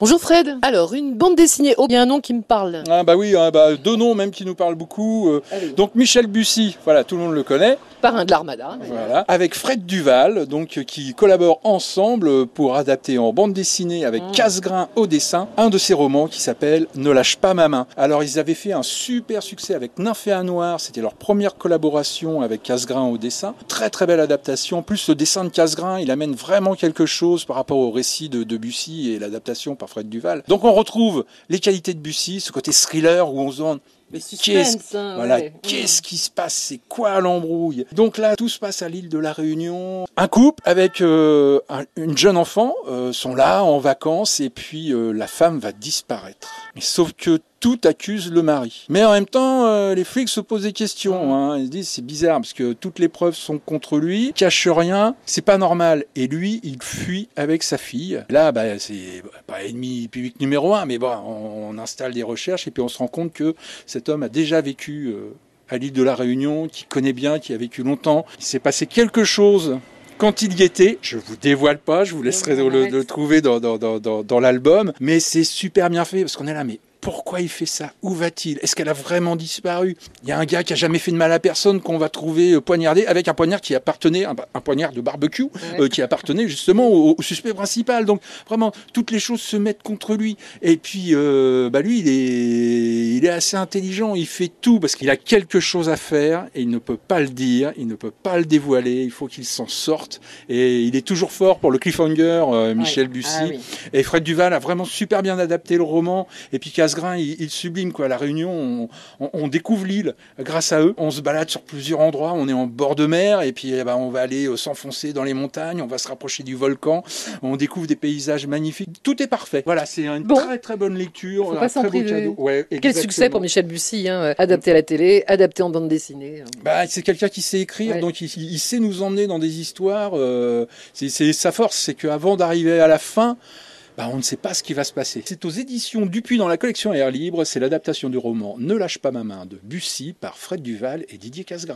Bonjour Fred. Alors, une bande dessinée. Oh, il y a un nom qui me parle. Ah bah oui, hein, bah, deux noms même qui nous parlent beaucoup. euh. Donc Michel Bussy, voilà, tout le monde le connaît. Parrain de l'Armada. Voilà. Avec Fred Duval, donc qui collaborent ensemble pour adapter en bande dessinée avec Mm. Casgrain au dessin un de ses romans qui s'appelle Ne lâche pas ma main. Alors ils avaient fait un super succès avec Nymphéa Noir, c'était leur première collaboration avec Casgrain au dessin. Très très belle adaptation. Plus le dessin de Casgrain, il amène vraiment quelque chose par rapport au récit de, de Bussy et l'adaptation par Fred Duval. Donc on retrouve les qualités de Bussy, ce côté thriller où on se demande qu'est-ce hein, voilà, ouais. qu'est-ce qui se passe? C'est quoi l'embrouille? Donc là, tout se passe à l'île de la Réunion. Un couple avec euh, un- une jeune enfant euh, sont là en vacances et puis euh, la femme va disparaître. Mais sauf que tout accuse le mari. Mais en même temps, euh, les flics se posent des questions. Hein. Ils se disent c'est bizarre parce que toutes les preuves sont contre lui, il cache rien, c'est pas normal. Et lui, il fuit avec sa fille. Là, bah, c'est pas ennemi public numéro un, mais bon, on, on installe des recherches et puis on se rend compte que cet homme a déjà vécu euh, à l'île de la Réunion, qui connaît bien, qui a vécu longtemps. Il s'est passé quelque chose quand il y était. Je vous dévoile pas, je vous laisserai le, le trouver dans, dans, dans, dans, dans l'album. Mais c'est super bien fait parce qu'on est là, mais pourquoi il fait ça? Où va-t-il? Est-ce qu'elle a vraiment disparu? Il y a un gars qui a jamais fait de mal à personne qu'on va trouver euh, poignardé avec un poignard qui appartenait, un, un poignard de barbecue, Ouais. euh, qui appartenait justement au, au suspect principal. Donc vraiment, toutes les choses se mettent contre lui. Et puis, euh, bah lui, il est, il est assez intelligent. Il fait tout parce qu'il a quelque chose à faire et il ne peut pas le dire, il ne peut pas le dévoiler. Il faut qu'il s'en sorte. Et il est toujours fort pour le cliffhanger, euh, Michel Ouais. Bussy. Ah oui. Et Fred Duval a vraiment super bien adapté le roman. Et puis Casgrain, il, il sublime quoi. À la Réunion, on, on- on découvre l'île grâce à eux. On se balade sur plusieurs endroits. On est en bord de mer et puis eh ben, on va aller euh, s'enfoncer dans les montagnes. On va se rapprocher du volcan. On découvre des paysages magnifiques. Tout est parfait. Voilà, c'est une Bon. très très bonne lecture. Un très beau cadeau. Ouais, Quel succès pour Michel Bussy, hein, adapté à la télé, adapté en bande dessinée. Bah, c'est quelqu'un qui sait écrire, Ouais. donc il, il sait nous emmener dans des histoires. euh, c'est sa force, c'est qu'avant d'arriver à la fin, bah, on ne sait pas ce qui va se passer. C'est aux éditions Dupuis dans la collection Air Libre, c'est l'adaptation du roman Ne lâche pas ma main de Bussy par Fred Duval et Didier Casgrain.